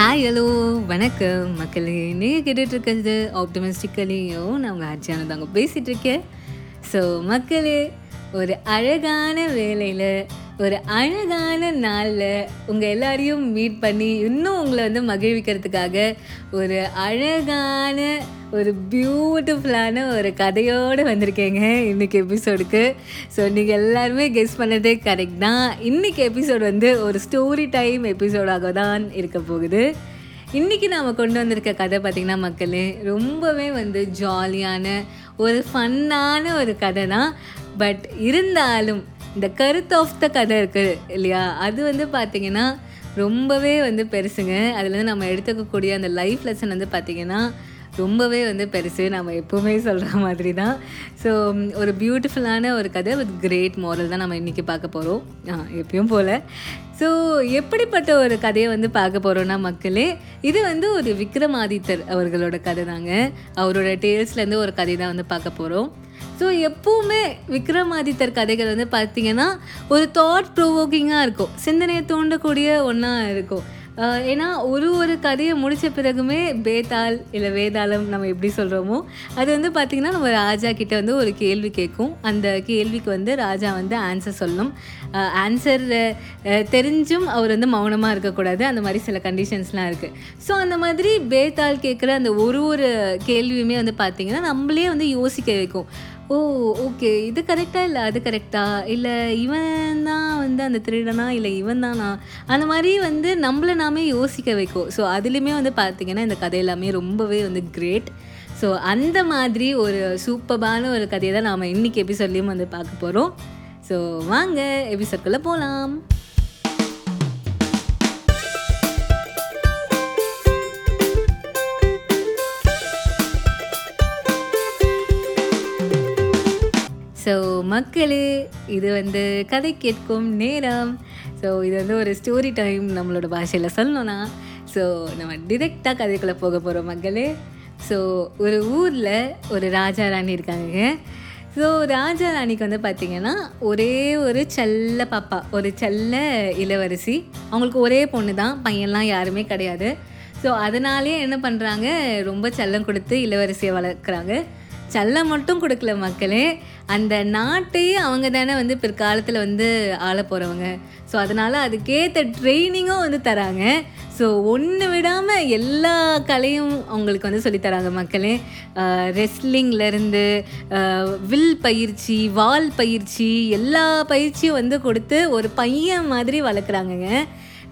Hi hello வணக்கம். மக்களே நீங்கள் கேட்டுட்ருக்கிறது ஆப்டமிஸ்டிக்கலையும் நான் உங்கள் ஆட்சியான தாங்க பேசிகிட்ருக்கேன் ஸோ மக்களே ஒரு அழகான வேலையில் ஒரு அழகான நாளில் உங்கள் எல்லாரையும் மீட் பண்ணி இன்னும் உங்களை வந்து மகிழ்விக்கிறதுக்காக ஒரு அழகான ஒரு பியூட்டிஃபுல்லான ஒரு கதையோடு வந்திருக்கேங்க இன்றைக்கி எபிசோடுக்கு ஸோ நீங்கள் எல்லாருமே கெஸ் பண்ணதே கரெக்ட் தான். இன்றைக்கி எபிசோடு வந்து ஒரு ஸ்டோரி டைம் எபிசோடாக தான் இருக்க போகுது. இன்றைக்கி நாம் கொண்டு வந்திருக்க கதை பார்த்திங்கன்னா மக்களே ரொம்பவே வந்து ஜாலியான ஒரு ஃபன்னான ஒரு கதை தான் பட் இருந்தாலும் இந்த கருத்து ஆஃப் த கதை இருக்குது இல்லையா? அது வந்து பார்த்திங்கன்னா ரொம்பவே வந்து பெருசுங்க. அதுலேருந்து நம்ம எடுத்துக்கக்கூடிய அந்த லைஃப் லெசன் வந்து பார்த்திங்கன்னா ரொம்பவே வந்து பெருசு. நம்ம எப்போவுமே சொல்கிற மாதிரி தான் ஸோ ஒரு பியூட்டிஃபுல்லான ஒரு கதை வித் கிரேட் மாரல் தான் நம்ம இன்றைக்கி பார்க்க போகிறோம் எப்பயும் போல். ஸோ எப்படிப்பட்ட ஒரு கதையை வந்து பார்க்க போகிறோன்னா மக்களே இது வந்து ஒரு விக்ரமாதித்தர் அவர்களோட கதை தாங்க அவரோட டேல்ஸ்லேருந்து ஒரு கதை தான் வந்து பார்க்க போகிறோம் ஸோ எப்போவுமே விக்ரமாதித்தர் கதைகள் வந்து பார்த்தீங்கன்னா ஒரு தாட் ப்ரோவோக்கிங்காக இருக்கும். சிந்தனையை தூண்டக்கூடிய ஒன்றா இருக்கும். ஏன்னா ஒரு ஒரு கதையை முடித்த பிறகுமே பேதாள் இல்லை வேதாளம் நம்ம எப்படி சொல்கிறோமோ அது வந்து பார்த்திங்கன்னா நம்ம ராஜா கிட்ட வந்து ஒரு கேள்வி கேட்கும். அந்த கேள்விக்கு வந்து ராஜா வந்து ஆன்சர் சொல்லணும். ஆன்சர் தெரிஞ்சும் அவர் வந்து மௌனமாக இருக்கக்கூடாது. அந்த மாதிரி சில கண்டிஷன்ஸ்லாம் இருக்குது ஸோ அந்த மாதிரி பேத்தாள் கேட்குற அந்த ஒரு ஒரு கேள்வியுமே வந்து பார்த்திங்கன்னா நம்மளே வந்து யோசிக்க வைக்கும். ஓ ஓகே இது கரெக்டாக இல்லை? அது கரெக்டா இல்லை இவன் தான் வந்து அந்த திருடனா? இல்லை இவன் தானா அந்த மாதிரி வந்து நம்மளை நாமே யோசிக்க வைக்கும். ஸோ அதுலேயுமே வந்து பார்த்திங்கன்னா இந்த கதை எல்லாமே ரொம்பவே வந்து கிரேட் ஸோ அந்த மாதிரி ஒரு சூப்பரான ஒரு கதையை தான் நாம் இன்றைக்கி எபிசோட்லேயும் வந்து பார்க்க போகிறோம் ஸோ வாங்க எபிசோட்குள்ளே போகலாம் மக்களே இது வந்து கதை கேட்கும் நேரம். ஸோ இது வந்து ஒரு ஸ்டோரி டைம் நம்மளோட பாஷையில் சொல்லணும்னா ஸோ நம்ம டிரெக்டாக கதைக்குள்ளே போக போகிறோம் மக்களே. ஸோ ஒரு ஊரில் ஒரு ராஜா ராணி இருக்காங்க. ஸோ ராஜா ராணிக்கு வந்து பார்த்திங்கன்னா ஒரே ஒரு செல்ல பாப்பா ஒரு செல்ல இளவரசி. அவங்களுக்கு ஒரே பொண்ணு தான் பையன்லாம் யாருமே கிடையாது. ஸோ அதனாலே என்ன பண்ணுறாங்க ரொம்ப செல்லம் கொடுத்து இளவரசியை வளர்க்குறாங்க. செல்லம் மட்டும் கொடுக்கல மக்களே. அந்த நாட்டையே அவங்க தானே வந்து பிற்காலத்தில் வந்து ஆள போகிறவங்க ஸோ அதனால் அதுக்கேற்ற ட்ரைனிங்கும் வந்து தராங்க. ஸோ ஒன்று விடாமல் எல்லா கலையும் அவங்களுக்கு வந்து சொல்லித்தராங்க மக்களே. ரெஸ்லிங்லேருந்து வில் பயிற்சி வால் பயிற்சி எல்லா பயிற்சியும் வந்து கொடுத்து ஒரு பையன் மாதிரி வளர்க்குறாங்கங்க.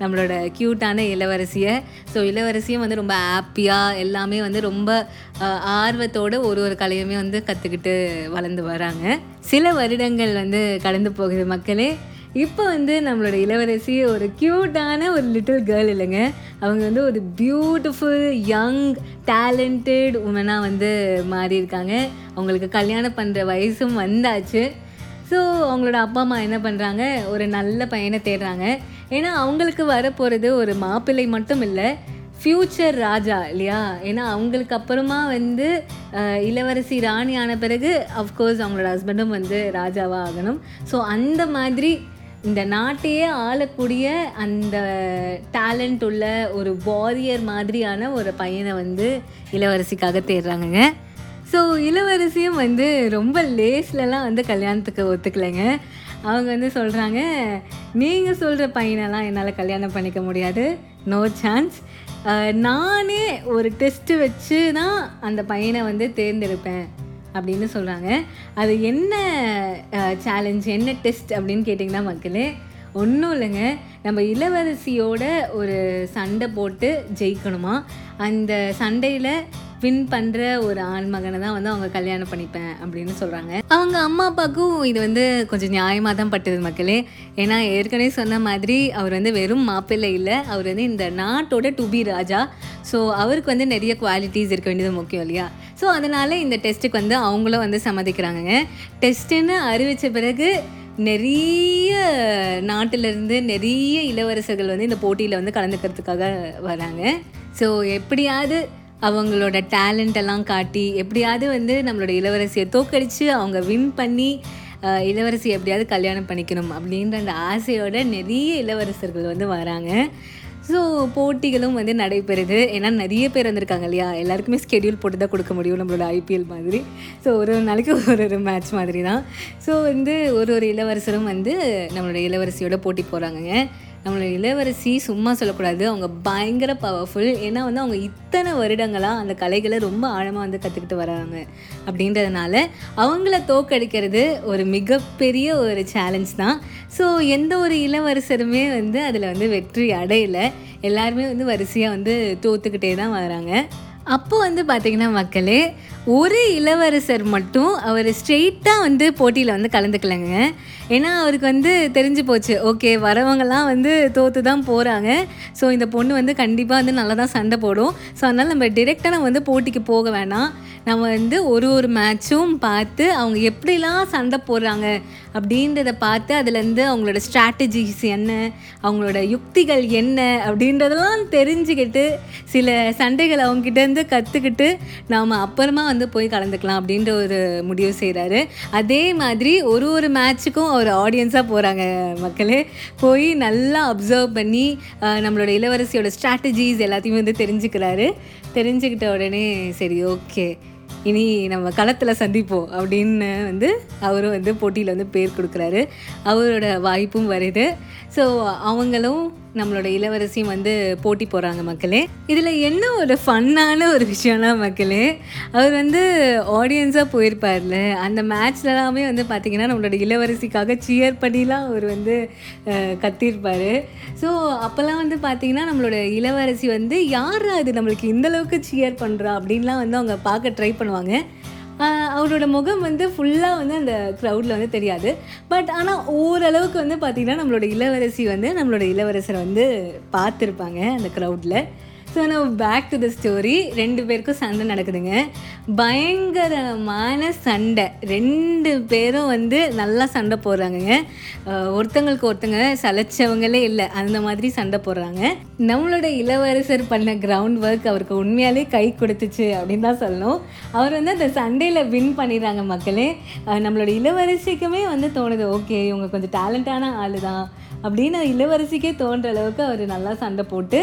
நம்மளோட க்யூட்டான இளவரசியை. ஸோ இளவரசியும் வந்து ரொம்ப ஹாப்பியாக எல்லாமே வந்து ரொம்ப ஆர்வத்தோடு ஆர்வத்தோட ஒரு ஒரு கலையுமே வந்து கற்றுக்கிட்டு வளர்ந்து வராங்க. சில வருடங்கள் வந்து கடந்து போகுது மக்களே. இப்போ வந்து நம்மளோட இளவரசி ஒரு க்யூட்டான ஒரு லிட்டில் கேர்ள் இல்லைங்க. அவங்க வந்து ஒரு பியூட்டிஃபுல் யங் டேலண்டட் உமனாக வந்து மாறி இருக்காங்க அவங்களுக்கு கல்யாணம் பண்ணுற வயசும் வந்தாச்சு. ஸோ அவங்களோட அப்பா அம்மா என்ன பண்ணுறாங்க ஒரு நல்ல பையனை தேடுறாங்க. ஏன்னா அவங்களுக்கு வரப்போகிறது ஒரு மாப்பிள்ளை மட்டும் இல்லை ஃப்யூச்சர் ராஜா இல்லையா? ஏன்னா அவங்களுக்கு அப்புறமா வந்து இளவரசி ராணி ஆன பிறகு அஃப்கோர்ஸ் அவங்களோட ஹஸ்பண்டும் வந்து ராஜாவாக ஆகணும். ஸோ அந்த மாதிரி இந்த நாட்டையே ஆளக்கூடிய அந்த டேலண்ட் உள்ள ஒரு வாரியர் மாதிரியான ஒரு பையனை வந்து இளவரசிக்காக தேடுறாங்கங்க. ஸோ இளவரசியும் வந்து ரொம்ப லேஸ்லலாம் வந்து கல்யாணத்துக்கு ஒத்துக்கலைங்க. அவங்க வந்து சொல்கிறாங்க நீங்கள் சொல்கிற பையனெல்லாம் என்னால் கல்யாணம் பண்ணிக்க முடியாது. நோ சான்ஸ் நானே ஒரு டெஸ்ட்டு வச்சு தான் அந்த பையனை வந்து தேர்ந்தெடுப்பேன் அப்படின்னு சொல்கிறாங்க அது என்ன சேலஞ்ச் என்ன டெஸ்ட் அப்படின்னு கேட்டிங்கன்னா மக்களே ஒன்றும் இல்லைங்க. நம்ம இளவரசியோட ஒரு சண்டை போட்டு ஜெயிக்கணுமா? அந்த சண்டையில் வின் பண்ணுற ஒரு ஆண் மகனை தான் வந்து அவங்க கல்யாணம் பண்ணிப்பேன் அப்படின்னு சொல்கிறாங்க அவங்க அம்மா அப்பாவுக்கும் இது வந்து கொஞ்சம் நியாயமாக தான் பட்டது மக்களே. ஏன்னா ஏற்கனவே சொன்ன மாதிரி அவர் வந்து வெறும் மாப்பிள்ளை இல்லை. அவர் வந்து இந்த நாட்டோட டுபி ராஜா. ஸோ அவருக்கு வந்து நிறைய குவாலிட்டிஸ் இருக்க வேண்டியது முக்கியம் இல்லையா? ஸோ அதனால் இந்த டெஸ்ட்டுக்கு வந்து அவங்களும் வந்து சம்மதிக்கிறாங்க டெஸ்ட்டுன்னு அறிவித்த பிறகு நிறைய நாட்டிலிருந்து நிறைய இளவரசர்கள் வந்து இந்த போட்டியில் வந்து கலந்துக்கிறதுக்காக வராங்க. ஸோ எப்படியாவது அவங்களோட டேலண்ட் எல்லாம் காட்டி எப்படியாவது வந்து நம்மளோட இளவரசியை தோக்கடித்து அவங்க வின் பண்ணி இளவரசி எப்படியாவது கல்யாணம் பண்ணிக்கணும் அப்படின்ற அந்த ஆசையோட நிறைய இளவரசர்கள் வந்து வராங்க. ஸோ போட்டிகளும் வந்து நடைபெறுது. ஏன்னா நிறைய பேர் வந்திருக்காங்க இல்லையா? எல்லாருக்குமே ஸ்கெடியூல் போட்டு தான் கொடுக்க முடியும் நம்மளோட ஐபிஎல் மாதிரி. ஸோ ஒரு ஒரு நாளைக்கு ஒரு ஒரு மேட்ச் மாதிரி தான் ஸோ வந்து ஒரு ஒரு இளவரசரும் வந்து நம்மளோட இளவரசியோட போட்டி போகிறாங்கங்க நம்மளோட இளவரசி சும்மா சொல்லக்கூடாது. அவங்க பயங்கர பவர்ஃபுல் ஏன்னா வந்து அவங்க இத்தனை வருடங்களாக அந்த கலைகளை ரொம்ப ஆழமாக வந்து கற்றுக்கிட்டு வராங்க. அப்படின்றதுனால அவங்கள தோக்கடிக்கிறது ஒரு மிகப்பெரிய ஒரு சேலஞ்ச் தான். ஸோ எந்த ஒரு இளவரசருமே வந்து அதில் வந்து வெற்றி அடையலை. எல்லாருமே வந்து வரிசையாக வந்து தோத்துக்கிட்டே தான் வராங்க. அப்போ வந்து பார்த்திங்கன்னா மக்களே ஒரு இளவரசர் மட்டும் அவர் ஸ்ட்ரெயிட்டாக வந்து போட்டியில் வந்து கலந்துக்கலைங்க. ஏன்னா அவருக்கு வந்து தெரிஞ்சு போச்சு. ஓகே வரவங்கலாம் வந்து தோற்று தான் போகிறாங்க ஸோ இந்த பொண்ணு வந்து கண்டிப்பாக வந்து நல்லா தான் சண்டை போடும். ஸோ அதனால் நம்ம டிரெக்டாக நம்ம வந்து போட்டிக்கு போக வேணாம். நம்ம வந்து ஒரு ஒரு மேட்சும் பார்த்து அவங்க எப்படிலாம் சண்டை போடுறாங்க அப்படின்றத பார்த்து அதுலேருந்து அவங்களோட ஸ்ட்ராட்டஜிஸ் என்ன அவங்களோட யுக்திகள் என்ன அப்படின்றதெல்லாம் தெரிஞ்சுக்கிட்டு சில சண்டைகள் அவங்ககிட்டேருந்து கற்றுக்கிட்டு நாம் அப்புறமா வந்து போய் கலந்துக்கலாம் அப்படின்ற ஒரு முடிவு செய்கிறாரு அதே மாதிரி ஒரு ஒரு மேட்சுக்கும் ஒரு ஆடியன்ஸாக போகிறாங்க மக்களே. போய் நல்லா அப்சர்வ் பண்ணி நம்மளோட இளவரசியோட ஸ்ட்ராட்டஜிஸ் எல்லாத்தையுமே வந்து தெரிஞ்சுக்கிறாரு. தெரிஞ்சுக்கிட்ட உடனே சரி ஓகே இனி நம்ம களத்தில் சந்திப்போம் அப்படின்னு வந்து அவரும் வந்து போட்டியில் வந்து பேர் கொடுக்குறாரு. அவரோட வாய்ப்பும் வருது. ஸோ அவங்களும் நம்மளோட இளவரசியும் வந்து போட்டி போகிறாங்க மக்களே. இதில் என்ன ஒரு ஃபன்னான ஒரு விஷயம்னா மக்களே அவர் வந்து ஆடியன்ஸாக போயிருப்பார்ல. அந்த மேட்ச்லலாமே வந்து பார்த்திங்கன்னா நம்மளோட இளவரசிக்காக சியர் பண்ணிலாம் அவர் வந்து கத்திருப்பார். ஸோ அப்போல்லாம் வந்து பார்த்திங்கன்னா நம்மளோட இளவரசி வந்து யார் அது நம்மளுக்கு இந்த அளவுக்கு சியர் பண்ணுறா அப்படின்லாம் வந்து அவங்க பார்க்க ட்ரை பண்ணுவாங்க. அவரோட முகம் வந்து ஃபுல்லாக வந்து அந்த க்ரௌடில் வந்து தெரியாது. பட் ஆனால் ஓரளவுக்கு வந்து பார்த்திங்கன்னா நம்மளோட இளவரசி வந்து நம்மளோட இளவரசரை வந்து பார்த்துருப்பாங்க அந்த க்ரௌடில் ஸோ நான் பேக் டு த ஸ்டோரி ரெண்டு பேருக்கும் சண்டை நடக்குதுங்க. பயங்கரமான சண்டை. ரெண்டு பேரும் வந்து நல்லா சண்டை போடுறாங்கங்க. ஒருத்தங்களுக்கு ஒருத்தங்க சலைச்சவங்களே இல்லை. அந்த மாதிரி சண்டை போடுறாங்க. நம்மளோட இளவரசர் பண்ண கிரவுண்ட் ஒர்க் அவருக்கு உண்மையாலே கை கொடுத்துச்சு அப்படின்னு தான் சொல்லணும். அவர் வந்து அந்த சண்டையில் வின் பண்ணிடுறாங்க மக்களே. நம்மளோட இளவரசிக்குமே வந்து தோணுது ஓகே இவங்க கொஞ்சம் டேலண்டான ஆள் தான் அப்படின்னு இளவரசிக்கே தோன்ற அளவுக்கு அவர் நல்லா சண்டை போட்டு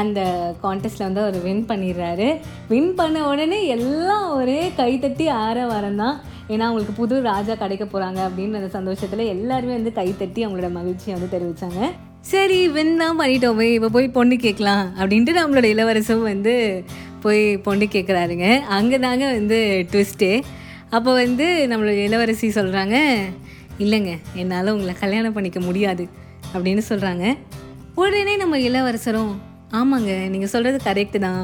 அந்த கான்டெஸ்ட்டில் வந்து அவர் வின் பண்ணிடுறாரு. வின் பண்ண உடனே எல்லாம் ஒரே கைத்தட்டி ஆற வரம் தான். ஏன்னா அவங்களுக்கு புது ராஜா கிடைக்க போகிறாங்க அப்படின்னு அந்த சந்தோஷத்தில் எல்லாருமே வந்து கைத்தட்டி அவங்களோட மகிழ்ச்சியை வந்து தெரிவித்தாங்க சரி வின் தான் பண்ணிட்டோமே இப்போ போய் பொண்ணு கேட்கலாம் அப்படின்ட்டு நம்மளோட இளவரசும் வந்து போய் பொண்ணு கேட்குறாருங்க அங்கே தாங்க வந்து ட்விஸ்ட்டே அப்போ வந்து நம்மளோட இளவரசி சொல்கிறாங்க இல்லைங்க என்னால் உங்களை கல்யாணம் பண்ணிக்க முடியாது அப்படின்னு சொல்கிறாங்க உடனே நம்ம இளவரசரும் ஆமாங்க நீங்கள் சொல்கிறது கரெக்டு தான்.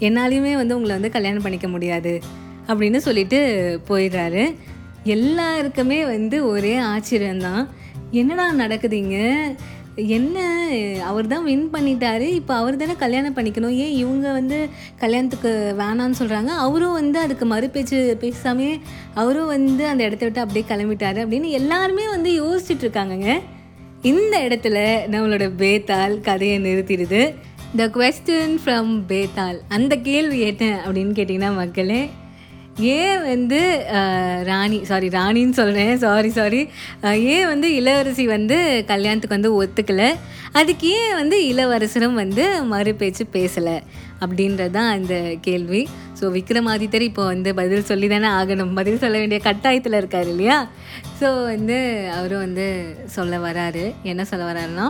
என்னாலையுமே வந்து உங்களை வந்து கல்யாணம் பண்ணிக்க முடியாது அப்படின்னு சொல்லிட்டு போயிடுறாரு. எல்லாருக்குமே வந்து ஒரே ஆச்சரியம்தான் என்னடா நடக்குதுங்க? என்ன அவர் தான் வின் பண்ணிட்டாரு. இப்போ அவர் தானே கல்யாணம் பண்ணிக்கணும். ஏன் இவங்க வந்து கல்யாணத்துக்கு வேணான்னு சொல்கிறாங்க அவரும் வந்து அதுக்கு மறுபேச்சு பேசாமே அவரும் வந்து அந்த இடத்த விட்டு அப்படியே கிளம்பிட்டாரு அப்படின்னு எல்லாருமே வந்து யோசிச்சுட்ருக்காங்கங்க இந்த இடத்துல நம்மளோட பேத்தால் கதையை நிறுத்திடுது. த கொஸ்டின் ஃப்ரம் பேத்தால் அந்த கேள்வி என்ன அப்படின்னு கேட்டிங்கன்னா மக்களே ஏன் வந்து ராணி சாரி ராணின்னு சொல்கிறேன் சாரி சாரி ஏன் வந்து இளவரசி வந்து கல்யாணத்துக்கு வந்து ஒத்துக்கலை? அதுக்கு ஏன் வந்து இளவரசரும் வந்து மறுபேச்சு பேசலை? அப்படின்றது தான் அந்த கேள்வி. ஸோ விக்ரமாதித்தர் இப்போ வந்து பதில் சொல்லி தானே ஆகணும். பதில் சொல்ல வேண்டிய கட்டாயத்தில் இருக்கார் இல்லையா? ஸோ வந்து அவரும் வந்து சொல்ல வராரு. என்ன சொல்ல வராருன்னா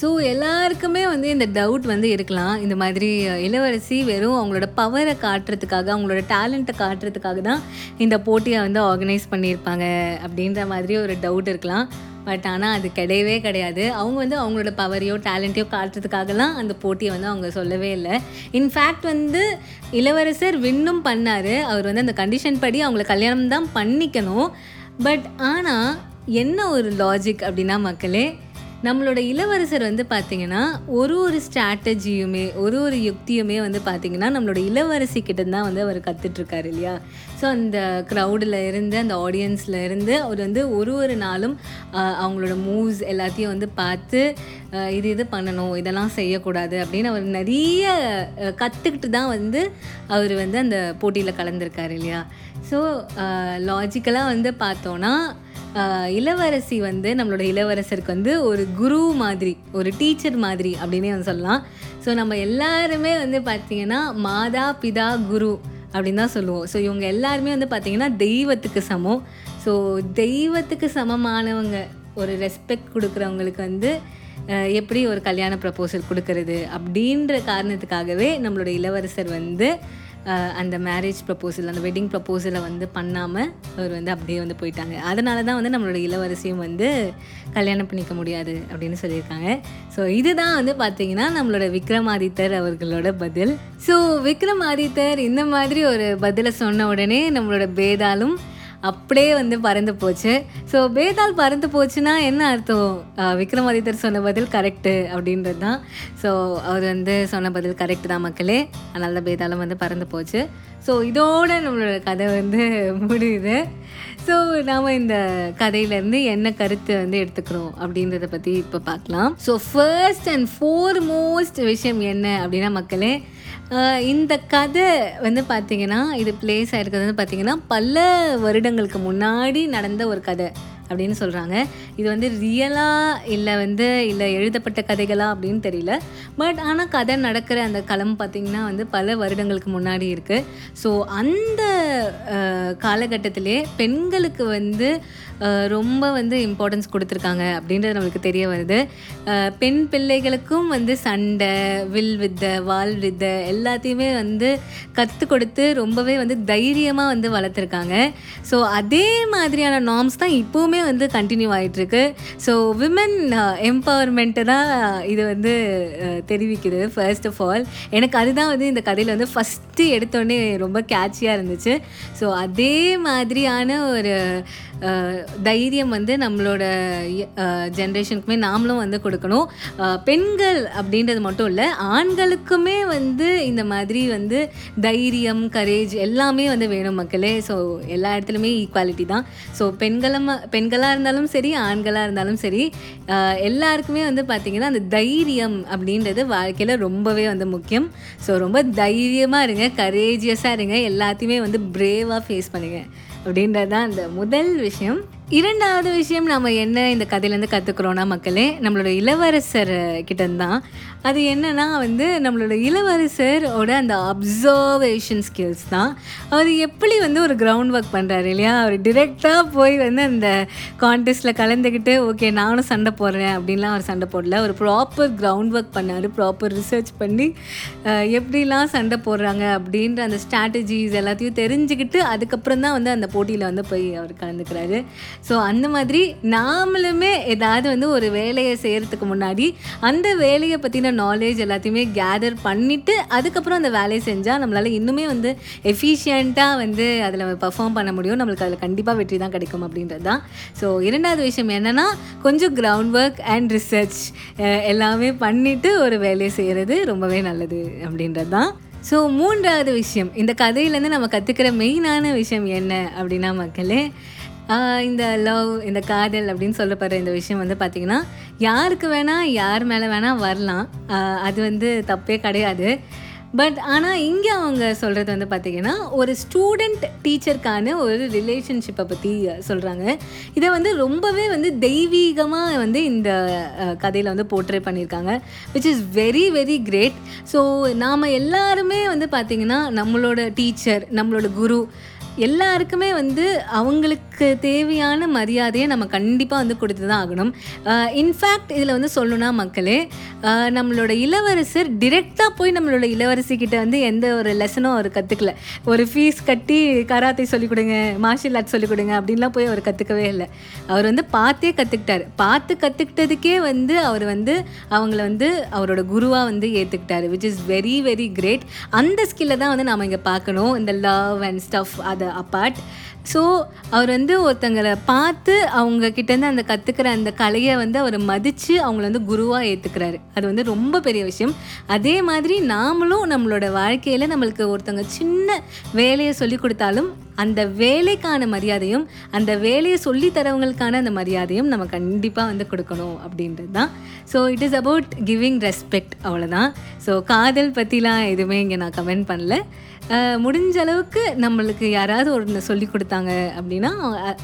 ஸோ எல்லாருக்குமே வந்து இந்த டவுட் வந்து இருக்கலாம். இந்த மாதிரி இளவரசி வெறும் அவங்களோட பவரை காட்டுறதுக்காக அவங்களோட டேலண்ட்டை காட்டுறதுக்காக தான் இந்த போட்டியை வந்து ஆர்கனைஸ் பண்ணியிருப்பாங்க அப்படின்ற மாதிரி ஒரு டவுட் இருக்கலாம். பட் ஆனால் அது கிடையவே கிடையாது. அவங்க வந்து அவங்களோட பவரையோ டேலண்ட்டையோ காட்டுறதுக்காகலாம் அந்த போட்டியை வந்து அவங்க சொல்லவே இல்லை. இன்ஃபேக்ட் வந்து இளவரசர் வின்னும் பண்ணார். அவர் வந்து அந்த கண்டிஷன் படி அவங்கள கல்யாணம் தான் பண்ணிக்கணும். பட் ஆனால் என்ன ஒரு லாஜிக் அப்படின்னா மக்களே நம்மளோட இளவரசர் வந்து பார்த்திங்கன்னா ஒரு ஒரு ஸ்ட்ராட்டஜியுமே ஒரு ஒரு யுக்தியுமே வந்து பார்த்திங்கன்னா நம்மளோட இளவரசி கிட்ட தான் வந்து அவர் கற்றுட்ருக்காரு இல்லையா? ஸோ அந்த க்ரௌடில் இருந்து அந்த ஆடியன்ஸில் இருந்து அவர் வந்து ஒரு ஒரு நாளும் அவங்களோட மூவ்ஸ் எல்லாத்தையும் வந்து பார்த்து இது இது பண்ணணும் இதெல்லாம் செய்யக்கூடாது அப்படின்னு அவர் நிறைய கற்றுக்கிட்டு தான் வந்து அவர் வந்து அந்த போட்டியில் கலந்துருக்காரு இல்லையா? ஸோ லாஜிக்கலாக வந்து பார்த்தோன்னா இளவரசி வந்து நம்மளோட இளவரசருக்கு வந்து ஒரு குரு மாதிரி ஒரு டீச்சர் மாதிரி அப்படின்னே வந்து சொல்லலாம். ஸோ நம்ம எல்லாருமே வந்து பார்த்திங்கன்னா மாதா பிதா குரு அப்படின்னு தான் சொல்லுவோம். ஸோ இவங்க எல்லாருமே வந்து பார்த்திங்கன்னா தெய்வத்துக்கு சமம். ஸோ தெய்வத்துக்கு சமமானவங்க ஒரு ரெஸ்பெக்ட் கொடுக்குறவங்களுக்கு வந்து எப்படி ஒரு கல்யாண ப்ரப்போசல் கொடுக்கறது அப்படின்ற காரணத்துக்காகவே நம்மளோட இளவரசர் வந்து அந்த மேரேஜ் ப்ரப்போசல் அந்த வெட்டிங் ப்ரப்போசலை வந்து பண்ணாமல் அவர் வந்து அப்படியே வந்து போயிட்டாங்க. அதனால தான் வந்து நம்மளோட இளவரசியும் வந்து கல்யாணம் பண்ணிக்க முடியாது அப்படின்னு சொல்லியிருக்காங்க. ஸோ இதுதான் வந்து பார்த்தீங்கன்னா நம்மளோட விக்ரமாதித்தர் அவர்களோட பதில். ஸோ விக்ரமாதித்தர் இந்த மாதிரி ஒரு பதிலை சொன்ன உடனே நம்மளோட பேதாலும் அப்படியே வந்து பறந்து போச்சு. ஸோ பேதால் பறந்து போச்சுன்னா என்ன அர்த்தம்? விக்ரமாதித்தர் சொன்ன பதில் கரெக்டு அப்படின்றது தான். ஸோ அவர் வந்து சொன்ன பதில் கரெக்டு தான் மக்களே. அதனால தான் பேதாளம் வந்து பறந்து போச்சு. ஸோ இதோட நம்மளோட கதை வந்து முடியுது. ஸோ நாம் இந்த கதையிலேருந்து என்ன கருத்து வந்து எடுத்துக்கிறோம் அப்படின்றத பற்றி இப்போ பார்க்கலாம். ஸோ ஃபர்ஸ்ட் அண்ட் ஃபோர்மோஸ்ட் விஷயம் என்ன அப்படின்னா மக்களே இந்த கதை வந்து பார்த்தீங்கன்னா இது பிளேஸ் ஆயிருக்கிறது வந்து பார்த்தீங்கன்னா பல வருடங்களுக்கு முன்னாடி நடந்த ஒரு கதை. அப்படின்னு சொல்கிறாங்க இது வந்து ரியலாக இல்லை வந்து இல்லை எழுதப்பட்ட கதைகளா அப்படின்னு தெரியல. பட் ஆனால் கதை நடக்கிற அந்த களம் பார்த்திங்கன்னா வந்து பல வருடங்களுக்கு முன்னாடி இருக்குது ஸோ அந்த காலகட்டத்திலே பெண்களுக்கு வந்து ரொம்ப வந்து இம்பார்ட்டன்ஸ் கொடுத்துருக்காங்க அப்படின்றது நம்மளுக்கு தெரிய வருது. பெண் பிள்ளைகளுக்கும் வந்து சண்டை வில் வித்தை வால் வித்த எல்லாத்தையுமே வந்து கற்றுக் கொடுத்து ரொம்பவே வந்து தைரியமாக வந்து வளர்த்துருக்காங்க. ஸோ அதே மாதிரியான நார்ம்ஸ் தான் இப்போவுமே வந்து கண்டினியூ ஆகிட்டுருக்கு ஸோ விமன் எம்பவர்மெண்ட்டு தான் இது வந்து uh, தெரிவிக்குது ஃபர்ஸ்ட் ஆஃப் ஆல் எனக்கு அதுதான் வந்து இந்த கதையில் வந்து ஃபஸ்ட்டு எடுத்தோடனே ரொம்ப கேட்சியாக இருந்துச்சு. ஸோ அதே மாதிரியான ஒரு uh, தைரியம் வந்து நம்மளோட uh, ஜென்ரேஷனுக்குமே நாமளும் வந்து கொடுக்கணும். பெண்கள் அப்படின்றது மட்டும் இல்லை ஆண்களுக்குமே வந்து இந்த மாதிரி வந்து தைரியம் கரேஜ் எல்லாமே வந்து வேணும் மக்களே. ஸோ எல்லா இடத்துலையுமே ஈக்குவாலிட்டி தான். ஸோ பெண்களும் பெண்களாக இருந்தாலும் சரி ஆண்களாக இருந்தாலும் சரி எல்லாருக்குமே வந்து பார்த்திங்கன்னா அந்த தைரியம் அப்படின்றது வாழ்க்கையில் ரொம்பவே வந்து முக்கியம். ஸோ ரொம்ப தைரியமாக இருங்க கரேஜியஸாக இருங்க எல்லாத்தையுமே வந்து பிரேவாக ஃபேஸ் பண்ணுங்க அப்படின்றது தான் அந்த முதல் விஷயம். இரண்டாவது விஷயம் நம்ம என்ன இந்த கதையிலேருந்து கற்றுக்குறோன்னா மக்களே நம்மளோட இளவரசர் கிட்டந்தான். தான் அது என்னென்னா வந்து நம்மளோட இளவரசரோட அந்த அப்சர்வேஷன் ஸ்கில்ஸ் தான். அவர் எப்படி வந்து ஒரு கிரவுண்ட் ஒர்க் பண்ணுறாரு இல்லையா? அவர் டிரெக்டாக போய் வந்து அந்த கான்டெஸ்ட்டில் கலந்துக்கிட்டு ஓகே நானும் சண்டை போடுறேன் அப்படின்லாம் அவர் சண்டை போடல. ஒரு ப்ராப்பர் கிரவுண்ட் ஒர்க் பண்ணார் ப்ராப்பர் ரிசர்ச் பண்ணி எப்படிலாம் சண்டை போடுறாங்க அப்படின்ற அந்த ஸ்ட்ராட்டஜிஸ் எல்லாத்தையும் தெரிஞ்சுக்கிட்டு அதுக்கப்புறம் தான் வந்து அந்த போட்டியில் வந்து போய் அவர் கலந்துக்கிறாரு. ஸோ அந்த மாதிரி நாமளுமே ஏதாவது வந்து ஒரு வேலையை செய்கிறதுக்கு முன்னாடி அந்த வேலையை பற்றின நாலேஜ் எல்லாத்தையுமே கேதர் பண்ணிவிட்டு அதுக்கப்புறம் அந்த வேலையை செஞ்சால் நம்மளால் இன்னுமே வந்து எஃபிஷியண்ட்டாக வந்து அதில் பர்ஃபார்ம் பண்ண முடியும். நம்மளுக்கு அதில் கண்டிப்பாக வெற்றி தான் கிடைக்கும் அப்படின்றது தான். ஸோ இரண்டாவது விஷயம் என்னென்னா கொஞ்சம் கிரவுண்ட் ஒர்க் அண்ட் ரிசர்ச் எல்லாமே பண்ணிவிட்டு ஒரு வேலையை செய்கிறது ரொம்பவே நல்லது அப்படின்றது தான். ஸோ மூன்றாவது விஷயம் இந்த கதையிலேருந்து நம்ம கற்றுக்கிற மெயினான விஷயம் என்ன அப்படின்னா மக்களே இந்த லவ் இந்த காதல் அப்படின்னு சொல்லப்படுற இந்த விஷயம் வந்து பார்த்திங்கன்னா யாருக்கு வேணால் யார் மேலே வேணால் வரலாம். அது வந்து தப்பே கிடையாது. பட் ஆனால் இங்கே அவங்க சொல்கிறது வந்து பார்த்திங்கன்னா ஒரு ஸ்டூடெண்ட் டீச்சருக்கான ஒரு ரிலேஷன்ஷிப்பை பற்றி சொல்கிறாங்க இதை வந்து ரொம்பவே வந்து தெய்வீகமாக வந்து இந்த கதையில் வந்து போர்ட்ரே பண்ணியிருக்காங்க which is very very great so நாம் எல்லாருமே வந்து பார்த்திங்கன்னா நம்மளோட டீச்சர் நம்மளோட குரு எல்லாருக்குமே வந்து அவங்களுக்கு தேவையான மரியாதையை நம்ம கண்டிப்பாக வந்து கொடுத்து தான் ஆகணும் இன்ஃபேக்ட் இதில் வந்து சொல்லணும்னா மக்களே நம்மளோட இளவரசர் டிரெக்டாக போய் நம்மளோட இளவரசிக்கிட்ட வந்து எந்த ஒரு லெசனும் அவர் கற்றுக்கல ஒரு ஃபீஸ் கட்டி கராத்தே சொல்லிக் கொடுங்க மார்ஷியல் ஆர்ட்ஸ் சொல்லிக் கொடுங்க அப்படின்லாம் போய் அவர் கற்றுக்கவே இல்லை. அவர் வந்து பார்த்தே கற்றுக்கிட்டாரு பார்த்து கற்றுக்கிட்டதுக்கே வந்து அவர் வந்து அவங்கள வந்து அவரோட குருவாக வந்து ஏற்றுக்கிட்டார் which is very very great அந்த ஸ்கில்லை தான் வந்து நாம் இங்கே பார்க்கணும். இந்த லவ் அண்ட் ஸ்டஃப் அதை அப்பார்ட் ஸோ அவர் வந்து ஒருத்தங்களை பார்த்து அவங்க கிட்டேருந்து அந்த கற்றுக்கிற அந்த கலையை வந்து அவர் மதித்து அவங்கள வந்து குருவாக ஏற்றுக்கிறாரு அது வந்து ரொம்ப பெரிய விஷயம். அதே மாதிரி நாமளும் நம்மளோட வாழ்க்கையில் நம்மளுக்கு ஒருத்தவங்க சின்ன வேலையை சொல்லி கொடுத்தாலும் அந்த வேலைக்கான மரியாதையும் அந்த வேலையை சொல்லி தரவங்களுக்கான அந்த மரியாதையும் நம்ம கண்டிப்பாக வந்து கொடுக்கணும் அப்படின்றது தான் so it is about giving respect அவ்வளோதான் ஸோ காதல் பற்றிலாம் எதுவுமே இங்கே நான் கமெண்ட் பண்ணல. முடிஞ்ச அளவுக்கு நம்மளுக்கு யாராவது ஒன்று சொல்லி கொடுத்தாங்க அப்படின்னா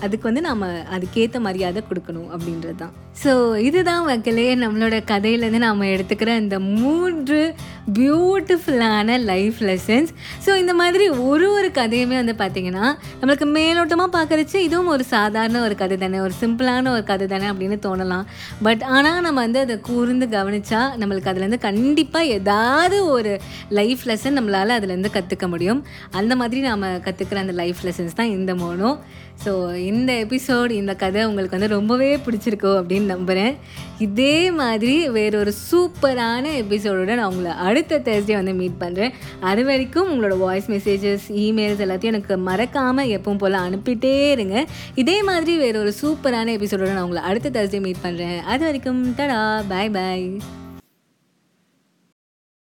அதுக்கு வந்து நாம் அதுக்கேற்ற மரியாதை கொடுக்கணும் அப்படின்றது தான் ஸோ இதுதான் மக்களே நம்மளோட கதையிலேருந்து நாம் எடுத்துக்கிற இந்த மூன்று பியூட்டிஃபுல்லான லைஃப் லெசன்ஸ் ஸோ இந்த மாதிரி ஒரு ஒரு கதையுமே வந்து பார்த்திங்கன்னா நம்மளுக்கு மேலோட்டமாக பார்க்குறச்சு இதுவும் ஒரு சாதாரண ஒரு கதை தானே ஒரு சிம்பிளான ஒரு கதை தானே அப்படின்னு தோணலாம். பட் ஆனால் நம்ம வந்து அதை கூர்ந்து கவனித்தா நம்மளுக்கு அதுலேருந்து கண்டிப்பாக ஏதாவது ஒரு லைஃப் லெசன் நம்மளால் அதுலேருந்து கற்றுக்க முடியும். அந்த மாதிரி நாம் கற்றுக்கிற அந்த லைஃப் லெசன்ஸ் தான் இந்த மோனோ. ஸோ இந்த எபிசோட் இந்த கதை உங்களுக்கு வந்து ரொம்பவே பிடிச்சிருக்கோ அப்படின்னு நம்புகிறேன் இதே மாதிரி வேறொரு சூப்பரான எபிசோடோட நான் உங்களை அடுத்த தேர்ஸ்டே வந்து மீட் பண்ணுறேன் அது வரைக்கும் உங்களோட வாய்ஸ் மெசேஜஸ் இமெயில்ஸ் எல்லாத்தையும் எனக்கு மறக்க மறக்காமல் எப்பவும் போல் அனுப்பிட்டே இருங்க. இதே மாதிரி வேற ஒரு சூப்பரான எபிசோடோட நான் உங்களை அடுத்த தர்ஸ்டே மீட் பண்ணுறேன் அது வரைக்கும் டடா பாய் பாய்